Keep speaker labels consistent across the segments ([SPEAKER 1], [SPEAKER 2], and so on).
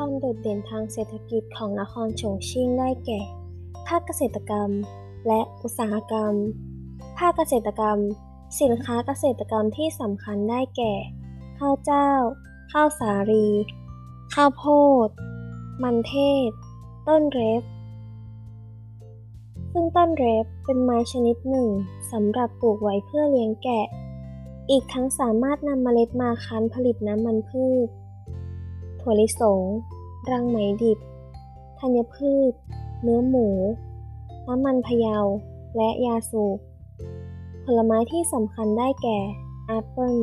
[SPEAKER 1] ความโดดเด่นทางเศรษฐกิจของนครฉงชิ่งได้แก่ ภาคเกษตรกรรม และอุตสาหกรรม ภาคเกษตรกรรม สินค้าเกษตรกรรมที่สำคัญได้แก่ ข้าวเจ้า ข้าวสาลี ข้าวโพด มันเทศ ต้นเรฟซึ่งต้นเรฟเป็นไม้ชนิดหนึ่งสำหรับปลูกไว้เพื่อเลี้ยงแกะ อีกทั้งสามารถนำเมล็ดมาคั้นผลิตน้ำมันพืช ถั่วลิสง รังไหมดิบ ธัญพืช เนื้อหมู น้ำมันพะเยา และยาสูบ ผลไม้ที่สำคัญได้แก่แอปเปิล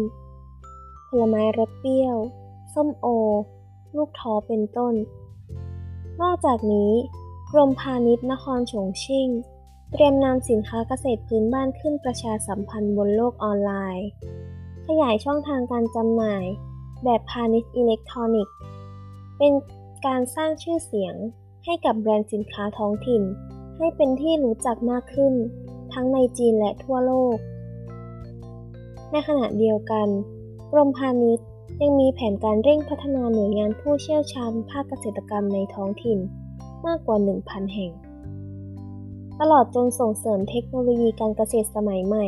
[SPEAKER 1] ผลไม้รสเปรี้ยว ส้มโอ ลูกท้อเป็นต้น นอกจากนี้ กรมพาณิชย์นครฉงชิ่ง เตรียมนำสินค้าเกษตรพื้นบ้านขึ้นประชาสัมพันธ์บนโลกออนไลน์ ขยายช่องทางการจำหน่าย แบบพาณิชย์อิเล็กทรอนิกส์ เป็นการสร้างชื่อเสียงให้กับแบรนด์สินค้าท้องถิ่น ให้เป็นที่รู้จักมากขึ้น ทั้งในจีนและทั่วโลก ในขณะเดียวกัน กรมพาณิชย์ยังมีแผนการเร่งพัฒนาหน่วยงานผู้เชี่ยวชาญภาคเกษตรกรรมในท้องถิ่นมากกว่า 1,000 แห่ง ตลอดจนส่งเสริมเทคโนโลยีการเกษตรสมัยใหม่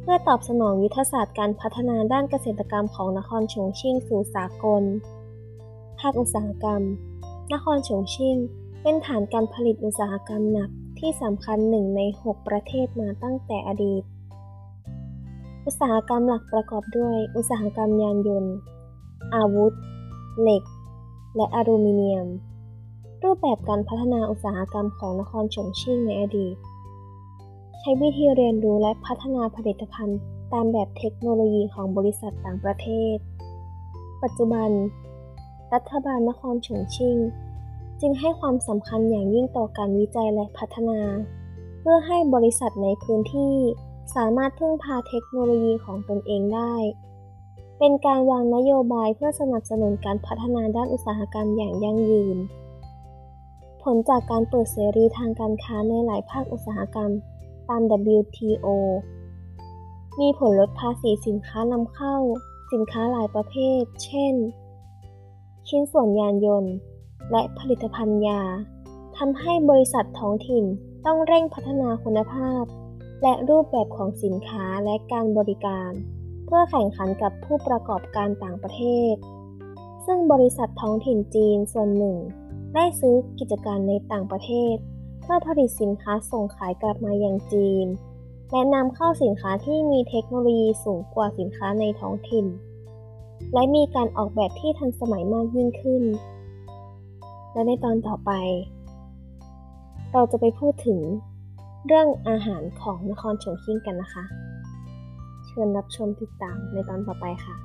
[SPEAKER 1] เพื่อตอบสนองยุทธศาสตร์การพัฒนาด้านเกษตรกรรมของนครฉงชิ่งสู่สากล ภาคอุตสาหกรรม นครฉงชิ่ง เป็นฐานการผลิตอุตสาหกรรมหนักที่สำคัญหนึ่งใน 6 ประเทศมาตั้งแต่อดีต อุตสาหกรรมหลักประกอบด้วยอุตสาหกรรมยานยนต์ อาวุธ เหล็ก และอลูมิเนียม รูปแบบการพัฒนาอุตสาหกรรมของนครฉงชิ่งในอดีต ใช้วิธีเรียนรู้และพัฒนาผลิตภัณฑ์ตามแบบเทคโนโลยีของบริษัทต่างประเทศ ปัจจุบัน รัฐบาลนครเฉิงชิง จึงให้ความสำคัญอย่างยิ่งต่อการวิจัยและพัฒนา เพื่อให้บริษัทในพื้นที่สามารถพึ่งพาเทคโนโลยีของตนเองได้ เป็นการวางนโยบายเพื่อสนับสนุนการพัฒนาด้านอุตสาหกรรมอย่างยั่งยืน ผลจากการเปิดเสรีทางการค้าในหลายภาคอุตสาหกรรมตาม WTO มีผลลดภาษีสินค้านำเข้า สินค้าหลายประเภท เช่น ชิ้นส่วนยานยนต์ และผลิตภัณฑ์ยาทำให้บริษัทท้องถิ่นต้องเร่งพัฒนาคุณภาพ และรูปแบบของสินค้าและการบริการ เพื่อแข่งขันกับผู้ประกอบการต่างประเทศ ซึ่งบริษัทท้องถิ่นจีนส่วนหนึ่ง ได้ซื้อกิจการในต่างประเทศ เพื่อผลิตสินค้าส่งขายกลับมายังจีน และนำเข้าสินค้าที่มีเทคโนโลยีสูงกว่าสินค้าในท้องถิ่น และมีการออกแบบที่ทันสมัยมากยิ่งขึ้น และในตอนต่อไป เราจะไปพูดถึงเรื่องอาหารของนครชงชิ่งกันนะคะ เชิญรับชมติดตามในตอนต่อไปค่ะ